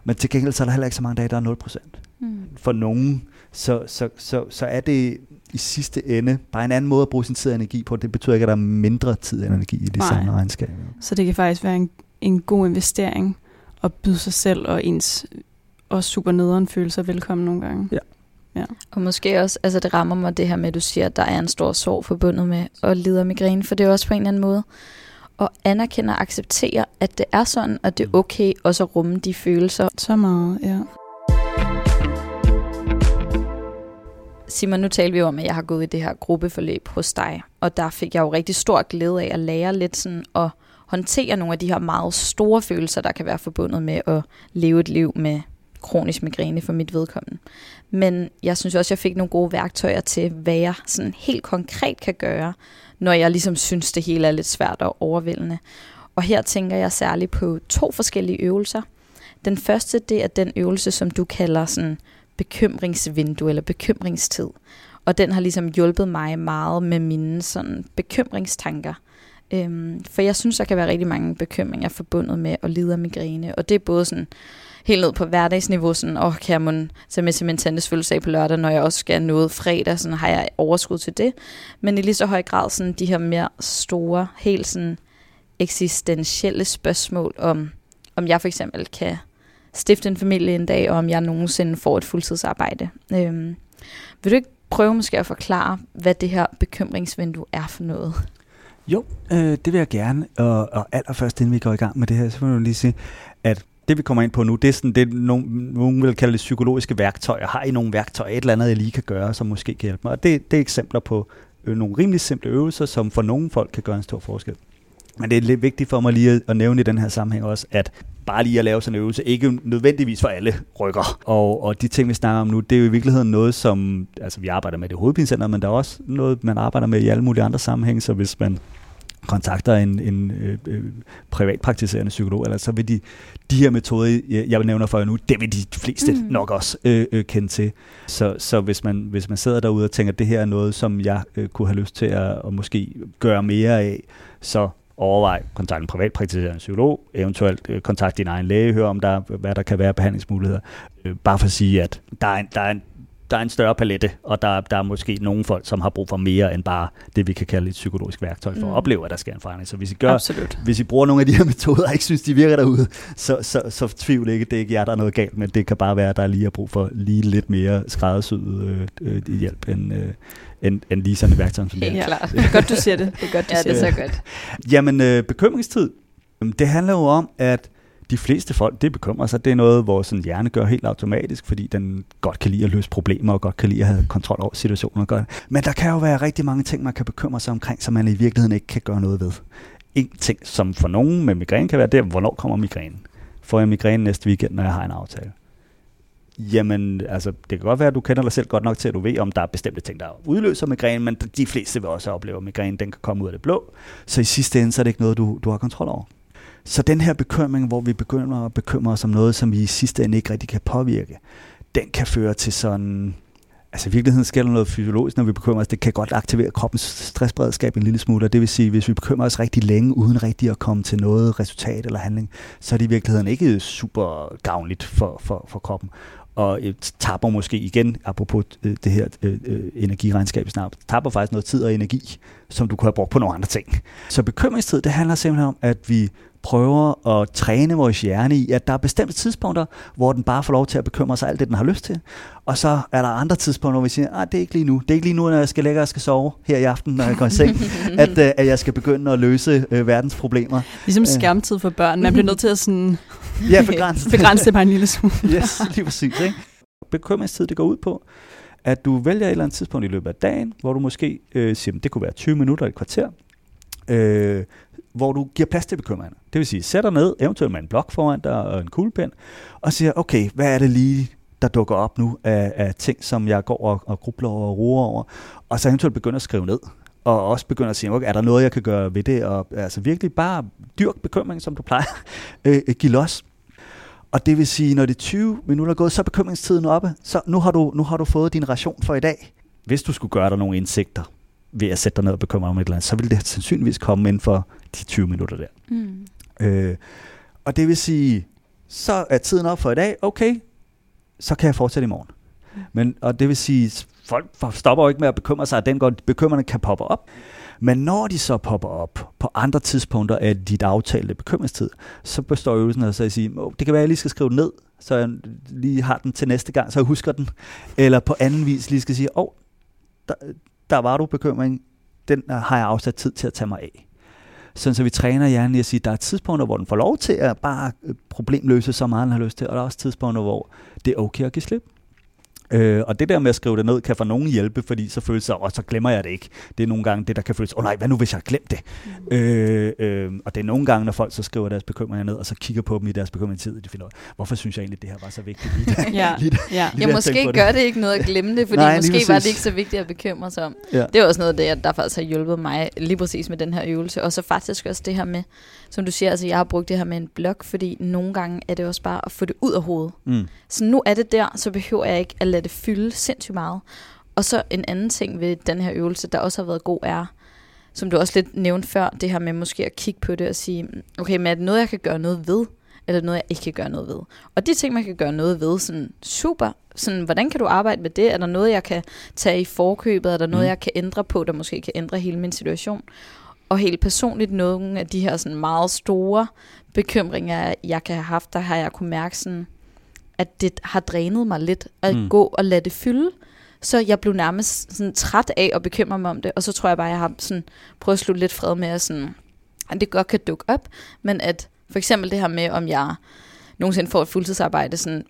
Men til gengæld så er der heller ikke så mange dage, der er 0 procent. Mm. For nogen, så, så, så, så er det i sidste ende bare en anden måde at bruge sin tid og energi på. Det betyder ikke, at der er mindre tid og energi i det Nej. samme regnskab. Så det kan faktisk være en, en god investering at byde sig selv og ens og super nederen følelser velkommen nogle gange. Og måske også, altså det rammer mig det her med, at du siger, at der er en stor sorg forbundet med at lide af migræne, for det er også på en eller anden måde at anerkende og acceptere, at det er sådan, at det er okay også at rumme de følelser. Så meget, ja. Simon, nu taler vi jo om, at jeg har gået i det her gruppeforløb hos dig, og der fik jeg jo rigtig stor glæde af at lære lidt sådan at håndtere nogle af de her meget store følelser, der kan være forbundet med at leve et liv med kronisk migræne for mit vedkommende. Men jeg synes også, jeg fik nogle gode værktøjer til, hvad jeg sådan helt konkret kan gøre, når jeg ligesom synes, det hele er lidt svært og overvældende. Og her tænker jeg særligt på to forskellige øvelser. Den første, det er den øvelse, som du kalder sådan bekymringsvindue eller bekymringstid. Og den har ligesom hjulpet mig meget med mine sådan bekymringstanker. Øhm, for jeg synes, der kan være rigtig mange bekymringer forbundet med at lide af migræne. Og det er både sådan helt ned på hverdagsniveau, sådan, åh, kan jeg måske tage med til min tantes fødselsdag på lørdag, når jeg også skal noget fredag, sådan har jeg overskud til det. Men i lige så høj grad sådan de her mere store, helt sådan eksistentielle spørgsmål om, om jeg for eksempel kan stifte en familie en dag, og om jeg nogensinde får et fuldtidsarbejde. Øhm, vil du ikke prøve måske at forklare, hvad det her bekymringsvindue er for noget? Jo, øh, det vil jeg gerne. Og, og allerførst, inden vi går i gang med det her, så vil jeg lige sige, at det vi kommer ind på nu, det er sådan, det nogen, nogen vil kalde det psykologiske værktøjer. Har I nogle værktøjer, et eller andet, jeg lige kan gøre, som måske kan hjælpe mig? Og det, det er eksempler på øh, nogle rimelig simple øvelser, som for nogle folk kan gøre en stor forskel. Men det er lidt vigtigt for mig lige at, at nævne i den her sammenhæng også, at bare lige at lave sådan en øvelse, ikke nødvendigvis for alle rykker. Og, og de ting, vi snakker om nu, det er jo i virkeligheden noget, som, altså vi arbejder med det i hovedpinecenter, men der er også noget, man arbejder med i alle mulige andre sammenhænge, så hvis man kontakter en, en øh, øh, privatpraktiserende psykolog, eller så vil de, de her metoder, jeg, nævner for jer nu, det vil de fleste mm. Nok også øh, øh, kende til. Så, så hvis, man, hvis man sidder derude og tænker, at det her er noget, som jeg øh, kunne have lyst til at, at måske gøre mere af, så overvej kontakt en privatpraktiserende psykolog, eventuelt øh, kontakt din egen læge, hør om der, hvad der kan være behandlingsmuligheder. Øh, bare for at sige, at der er en, der er en der er en større palette, og der, der er måske nogle folk, som har brug for mere end bare det, vi kan kalde et psykologisk værktøj for mm. At opleve, at der sker en forandring. Så hvis I, gør, Absolut. hvis I bruger nogle af de her metoder, og ikke synes, de virker derude, så, så, så tvivl ikke, det er ikke jer, der er noget galt, men det kan bare være, at der lige er brug for lige lidt mere skræddersyet øh, øh, hjælp, end, øh, end, end lige sådan et værktøj som det her. Helt klart. Det er godt, du siger det. Det er godt, du Ja, siger det er det. så godt. Jamen, øh, bekymringstid, det handler jo om, at de fleste folk, det bekymrer sig. Det er noget, vores sådan, hjerne gør helt automatisk, fordi den godt kan lide at løse problemer, og godt kan lide at have kontrol over situationer. Godt. Men der kan jo være rigtig mange ting, man kan bekymre sig omkring, som man i virkeligheden ikke kan gøre noget ved. En ting, som for nogen med migræne kan være, det er, hvornår kommer migrænen? Får jeg migræne næste weekend, når jeg har en aftale? Jamen, altså, det kan godt være, at du kender dig selv godt nok til, at du ved, om der er bestemte ting, der udløser migræne, men de fleste vil også opleve, at migræne den kan komme ud af det blå. Så i sidste ende, så er det ikke noget, du, du har kontrol over. Så den her bekymring, hvor vi begynder at bekymre os om noget, som vi i sidste ende ikke rigtig kan påvirke, den kan føre til sådan... Altså i virkeligheden sker der noget fysiologisk, når vi bekymrer os. Det kan godt aktivere kroppens stressberedskab en lille smule, og det vil sige, hvis vi bekymrer os rigtig længe, uden rigtig at komme til noget resultat eller handling, så er det i virkeligheden ikke super gavnligt for, for, for kroppen og tapper måske igen, apropos øh, det her øh, øh, energiregnskab snart, tapper faktisk noget tid og energi, som du kunne have brugt på nogle andre ting. Så bekymringstid, det handler simpelthen om, at vi prøver at træne vores hjerne i, at der er bestemte tidspunkter, hvor den bare får lov til at bekymre sig alt det, den har lyst til. Og så er der andre tidspunkter, hvor vi siger, at det er ikke lige nu. Det er ikke lige nu, når jeg skal lægge og skal sove her i aften, når jeg går i seng, at, øh, at jeg skal begynde at løse øh, verdens problemer. Ligesom Øh. skærmtid for børn. Man bliver nødt til at sådan Ja, begrænset. begrænse det bare en lille smule. yes, lige præcis. Ikke? Bekymringstid, det går ud på, at du vælger et eller andet tidspunkt i løbet af dagen, hvor du måske øh, siger, det kunne være 20 minutter eller et kvarter, øh, hvor du giver plads til bekymringerne. Det vil sige, sætter ned, eventuelt med en blok foran dig og en kuglepen, og siger, okay, hvad er det lige, der dukker op nu af, af ting, som jeg går og, og grubler over og roer over, og så eventuelt begynder at skrive ned. Og også begynder at sige, okay, er der noget, jeg kan gøre ved det? Og altså virkelig bare dyrk bekymring, som du plejer. Øh, øh, giv los. Og det vil sige, når det er 20 minutter er gået, så er bekymringstiden oppe. Så nu har, du, nu har du fået din ration for i dag. hvis du skulle gøre dig nogle indsigter ved at sætte dig ned og bekymre dig om et eller andet, så vil det sandsynligvis komme inden for de 20 minutter der. Mm. Øh, og det vil sige, så er tiden op for i dag, okay, så kan jeg fortsætte i morgen. Men, og det vil sige, folk stopper jo ikke med at bekymre sig, at den går, bekymrende kan poppe op. Men når de så popper op på andre tidspunkter af dit aftalte bekymringstid, så består øvelsen af at sige, oh, det kan være, at jeg lige skal skrive ned, så jeg lige har den til næste gang, så jeg husker den. Eller på anden vis lige skal sige, åh, oh, der, der var du bekymring, den øh, har jeg afsat tid til at tage mig af. Sådan så vi træner hjernen i at sige, at der er tidspunkter, hvor den får lov til at bare øh, problemløse så meget, den har lyst til, og der er også tidspunkter, hvor det er okay at give slip. Øh, og det der med at skrive det ned, kan for nogen hjælpe, fordi så føles det, og så glemmer jeg det ikke. Det er nogle gange det, der kan føles, åh oh, nej, hvad nu hvis jeg har glemt det? Mm. Øh, øh, og det er nogle gange, når folk så skriver deres bekymringer ned, og så kigger på dem i deres bekymringstid, de finder hvorfor synes jeg egentlig, det her var så vigtigt? Lige der, ja. lige der, ja. Lige ja, måske gør det. det ikke noget at glemme det, fordi nej, måske var det ikke så vigtigt at bekymre sig om. Ja. Det er også noget af det, der faktisk har hjulpet mig lige præcis med den her øvelse. Og så faktisk også det her med, som du siger, altså jeg har brugt det her med en blog, fordi nogle gange er det også bare at få det ud af hovedet. Mm. Så nu er det der, så behøver jeg ikke at lade det fylde sindssygt meget. Og så en anden ting ved den her øvelse, der også har været god, er, som du også lidt nævnte før, det her med måske at kigge på det og sige, okay, men er det noget, jeg kan gøre noget ved? Eller noget, jeg ikke kan gøre noget ved? Og de ting, man kan gøre noget ved, sådan super, sådan, hvordan kan du arbejde med det? Er der noget, jeg kan tage i forkøbet? Er der noget, mm. jeg kan ændre på, der måske kan ændre hele min situation? Og helt personligt, nogle af de her sådan meget store bekymringer, jeg kan have haft, der har jeg kunne mærke sådan, at det har drænet mig lidt at mm. gå og lade det fylde. Så jeg blev nærmest sådan træt af at bekymre mig om det, og så tror jeg bare, at jeg har sådan prøvet at slutte lidt fred med, at, sådan, at det godt kan dukke op, men at for eksempel det her med, om jeg nogensinde får et fuldtidsarbejde, sådan,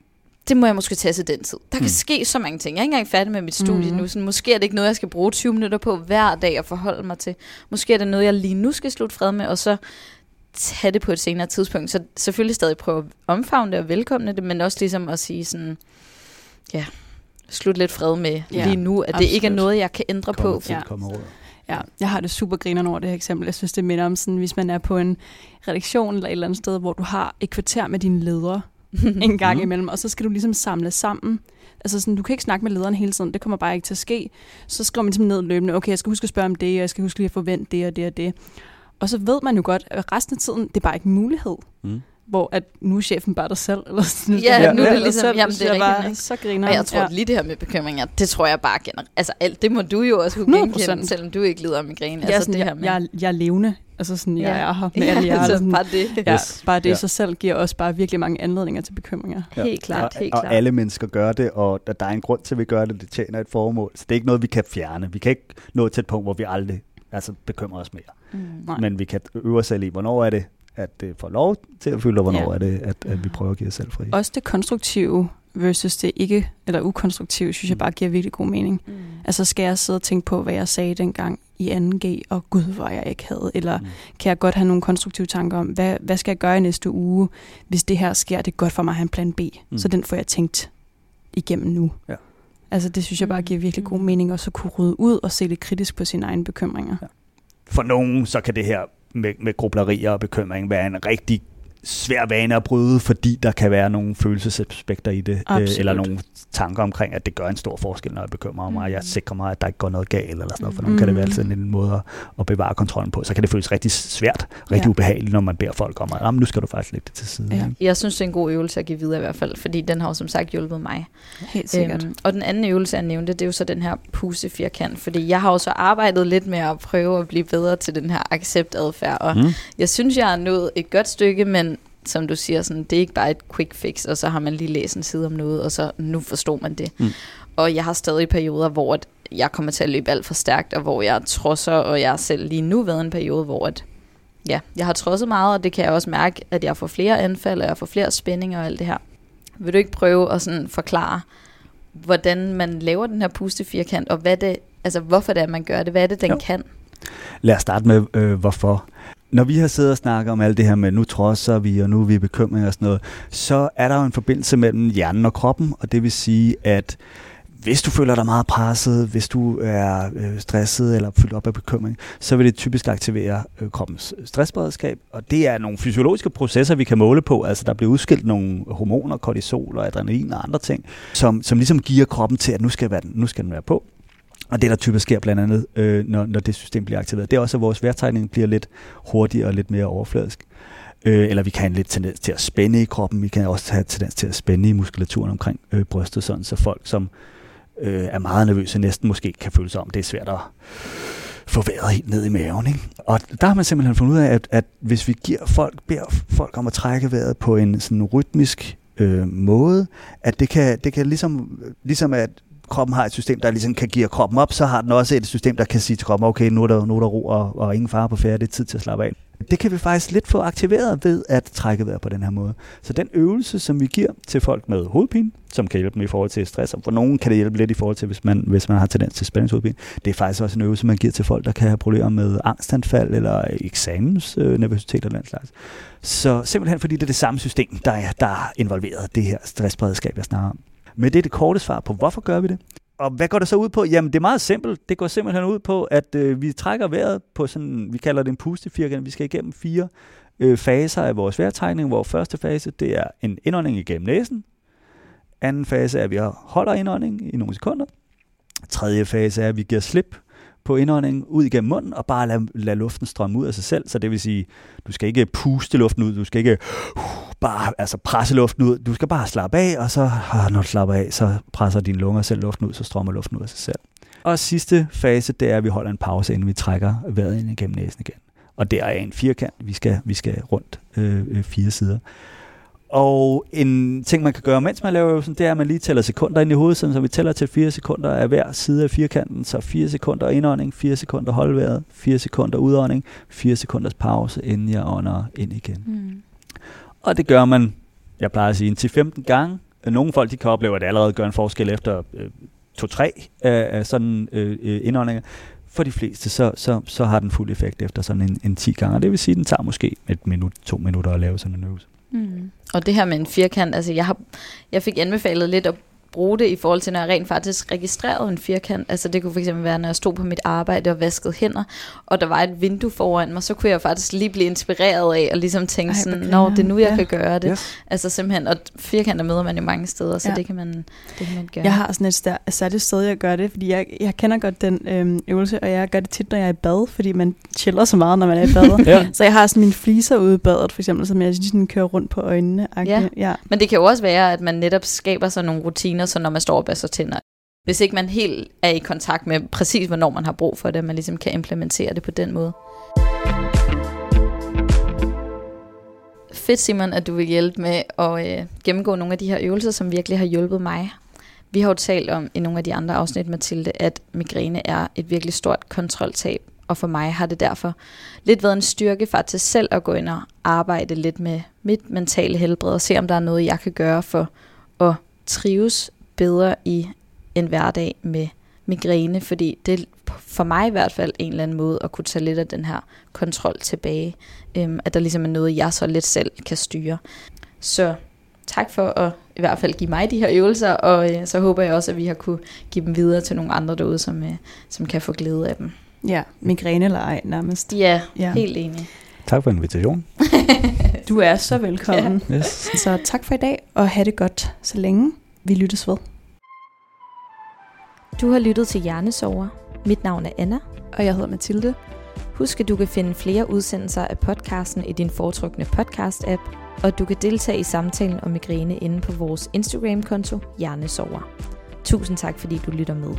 det må jeg måske tage til den tid. Der kan mm. ske så mange ting. Jeg er ikke engang færdig med mit studie mm. nu. Så måske er det ikke noget, jeg skal bruge 20 minutter på hver dag at forholde mig til. Måske er det noget, jeg lige nu skal slutte fred med, og så tage det på et senere tidspunkt. Så selvfølgelig stadig prøve at omfavne det og velkomne det, men også ligesom at sige sådan, ja, slut lidt fred med ja, lige nu, at absolut. det ikke er noget, jeg kan ændre kommer på. Til, ja. Ja, jeg har det super griner over det her eksempel. Jeg synes, det minder om sådan, hvis man er på en redaktion eller et eller andet sted, hvor du har et kvarter med dine ledere en gang mm. imellem, og så skal du ligesom samle sammen. Altså sådan, du kan ikke snakke med lederen hele tiden, det kommer bare ikke til at ske. Så skriver man ligesom ned løbende, okay, jeg skal huske at spørge om det, og jeg skal huske lige at forvente det og det og det. Og så ved man jo godt, at resten af tiden, det er bare ikke en mulighed. Mm hvor at nu er chefen bare dig selv. Eller sådan, ja, ja, nu er det ligesom, selv, jamen det er rigtigt. Bare, så griner Og jeg tror, ja. lige det her med bekymringer, det tror jeg bare generelt, altså alt, det må du jo også kunne genkende, selvom du ikke lider af migræne. Ja, altså, det her med. Jeg, jeg er levende, altså sådan, jeg ja. er her med ja, alle jer. Altså, bare det. Ja, yes. bare det i ja. sig selv giver også bare virkelig mange anledninger til bekymringer. Ja. Helt klart, og, helt klart. Og alle mennesker gør det, og der er en grund til, at vi gør det, det tjener et formål. Så det er ikke noget, vi kan fjerne. Vi kan ikke nå til et punkt, hvor vi aldrig altså, bekymrer os mere. Mm. Men vi kan øve os selv i, hvornår er det at det får lov til at fylde, og hvornår ja. er det, at, at vi prøver at give os selv fri. Også det konstruktive versus det ikke, eller ukonstruktive, synes mm. jeg bare giver virkelig god mening. Mm. Altså skal jeg sidde og tænke på, hvad jeg sagde dengang i 2G, og gud, hvor jeg ikke havde, eller mm. kan jeg godt have nogle konstruktive tanker om, hvad, hvad skal jeg gøre i næste uge, hvis det her sker, det er godt for mig at have en plan B. Mm. Så den får jeg tænkt igennem nu. Ja. Altså det synes jeg bare giver virkelig god mm. mening, også at kunne rydde ud og se lidt kritisk på sine egne bekymringer. Ja. For nogen, så kan det her med, med grublerier og bekymring være en rigtig svær vane at bryde, fordi der kan være nogle følelsesaspekter i det, øh, eller nogle tanker omkring, at det gør en stor forskel, når jeg bekymrer mig, og jeg mm. sikrer mig, at der ikke går noget galt, eller sådan noget, for mm. kan det være sådan en måde at, at bevare kontrollen på. Så kan det føles rigtig svært, rigtig ja. ubehageligt, når man beder folk om, at nu skal du faktisk lægge det til side. Ja. Jeg synes, det er en god øvelse at give videre i hvert fald, fordi den har jo som sagt hjulpet mig. Helt sikkert. Øhm, og den anden øvelse, jeg nævnte, det er jo så den her pusefirkant, fordi jeg har jo så arbejdet lidt med at prøve at blive bedre til den her accept-adfærd, og mm. jeg synes, jeg har nået et godt stykke, men som du siger, sådan, det er ikke bare et quick fix, og så har man lige læst en side om noget, og så nu forstår man det. Mm. Og jeg har stadig perioder, hvor at jeg kommer til at løbe alt for stærkt, og hvor jeg trosser, og jeg har selv lige nu været en periode, hvor at, ja, jeg har trodset meget, og det kan jeg også mærke, at jeg får flere anfald, og jeg får flere spændinger og alt det her. Vil du ikke prøve at sådan forklare, hvordan man laver den her pustefirkant, og hvad det, altså hvorfor det er, man gør det, hvad er det, den jo. kan? Lad os starte med, øh, hvorfor når vi har siddet og snakket om alt det her med, nu trodser vi, og nu er vi bekymrede og sådan noget, så er der jo en forbindelse mellem hjernen og kroppen, og det vil sige, at hvis du føler dig meget presset, hvis du er øh, stresset eller fyldt op af bekymring, så vil det typisk aktivere øh, kroppens stressberedskab. Og det er nogle fysiologiske processer, vi kan måle på. Altså der bliver udskilt nogle hormoner, kortisol og adrenalin og andre ting, som, som ligesom giver kroppen til, at nu skal, være, nu skal den være på. Og det, der typisk sker blandt andet, øh, når, når det system bliver aktiveret, det er også, at vores værtegning bliver lidt hurtigere og lidt mere overfladisk. Øh, eller vi kan have en lidt tendens til at spænde i kroppen. Vi kan også have tendens til at spænde i muskulaturen omkring øh, brystet, sådan så folk, som øh, er meget nervøse, næsten måske kan føle sig om, det er svært at få vejret helt ned i maven. Ikke? Og der har man simpelthen fundet ud af, at, at hvis vi giver folk, beder folk om at trække vejret på en sådan rytmisk øh, måde, at det kan, det kan ligesom, ligesom at kroppen har et system, der ligesom kan give kroppen op, så har den også et system, der kan sige til kroppen, okay, nu er der, nu er der ro og, og ingen fare på færre, det er tid til at slappe af. Det kan vi faktisk lidt få aktiveret ved at trække vejret på den her måde. Så den øvelse, som vi giver til folk med hovedpine, som kan hjælpe dem i forhold til stress, og for nogen kan det hjælpe lidt i forhold til, hvis man, hvis man har tendens til spændingshovedpine, det er faktisk også en øvelse, man giver til folk, der kan have problemer med angstanfald eller eksamensnervøsitet eller den slags. Så simpelthen fordi det er det samme system, der er, der er involveret, det her stressberedskab, jeg snakker om. Men det er det korte svar på, hvorfor gør vi det? Og hvad går det så ud på? Jamen, det er meget simpelt. Det går simpelthen ud på, at øh, vi trækker vejret på sådan, vi kalder det en pustefirkant. Vi skal igennem fire øh, faser af vores vejrtrækning, hvor første fase, det er en indånding igennem næsen. Anden fase er, at vi holder indånding i nogle sekunder. Tredje fase er, at vi giver slip på indåndingen ud igennem munden, og bare lade, lade luften strømme ud af sig selv. Så det vil sige, du skal ikke puste luften ud, du skal ikke uh, bare altså presse luften ud, du skal bare slappe af, og så uh, når du slapper af, så presser dine lunger selv luften ud, så strømmer luften ud af sig selv. Og sidste fase, det er, at vi holder en pause, inden vi trækker vejret ind igennem næsen igen. Og der er en firkant, vi skal, vi skal rundt øh, øh fire sider. Og en ting, man kan gøre, mens man laver øvelsen, det er, at man lige tæller sekunder ind i hovedet, så vi tæller til 4 sekunder af hver side af firkanten. Så 4 sekunder indånding, 4 sekunder holdværet, 4 sekunder udånding, 4 sekunders pause, inden jeg ånder ind igen. Mm. Og det gør man, jeg plejer at sige, til 15 gange. Nogle folk de kan opleve, at det allerede gør en forskel efter øh, 2-3 af, sådan øh, øh, indåndinger. For de fleste, så, så, så har den fuld effekt efter sådan en, en 10 gange. Det vil sige, at den tager måske et minut, to minutter at lave sådan en øvelse. Mm. Mm. Og det her med en firkant, altså jeg, har, jeg fik anbefalet lidt at bruge det i forhold til, når jeg rent faktisk registrerede en firkant. Altså det kunne fx være, når jeg stod på mit arbejde og vaskede hænder, og der var et vindue foran mig, så kunne jeg faktisk lige blive inspireret af, og ligesom tænke Ej, sådan, når det er nu, jeg ja. kan gøre det. Yes. Altså simpelthen, og firkanter møder man jo mange steder, så ja. det, kan man, det kan man gøre. Jeg har sådan et sted, særligt sted, jeg gør det, fordi jeg, jeg kender godt den øhm, øvelse, og jeg gør det tit, når jeg er i bad, fordi man chiller så meget, når man er i bad. ja. Så jeg har sådan mine fliser ude i badet, for eksempel, som jeg sådan kører rundt på øjnene. Ja. ja, men det kan jo også være, at man netop skaber sig nogle rutiner, så når man står og børster tænder, hvis ikke man helt er i kontakt med præcis, hvornår man har brug for det, man ligesom kan implementere det på den måde. Fedt Simon, at du vil hjælpe med at øh, gennemgå nogle af de her øvelser, som virkelig har hjulpet mig. Vi har jo talt om i nogle af de andre afsnit, Mathilde, at migræne er et virkelig stort kontroltab. Og for mig har det derfor lidt været en styrke for til selv at gå ind og arbejde lidt med mit mentale helbred og se, om der er noget, jeg kan gøre for at trives bedre i en hverdag med migræne, fordi det er for mig i hvert fald en eller anden måde at kunne tage lidt af den her kontrol tilbage. Øhm, at der ligesom er noget, jeg så lidt selv kan styre. Så tak for at i hvert fald give mig de her øvelser, og øh, så håber jeg også, at vi har kunne give dem videre til nogle andre derude, som, øh, som kan få glæde af dem. Ja, migræne eller ej nærmest. Ja, ja. helt enig. Tak for invitationen. du er så velkommen. Ja. Yes. Så tak for i dag, og have det godt så længe. Vi lyttes ved. Du har lyttet til Hjernesover. Mit navn er Anna. Og jeg hedder Mathilde. Husk, at du kan finde flere udsendelser af podcasten i din foretrukne podcast-app, og du kan deltage i samtalen om migræne inde på vores Instagram-konto Hjernesover. Tusind tak, fordi du lytter med.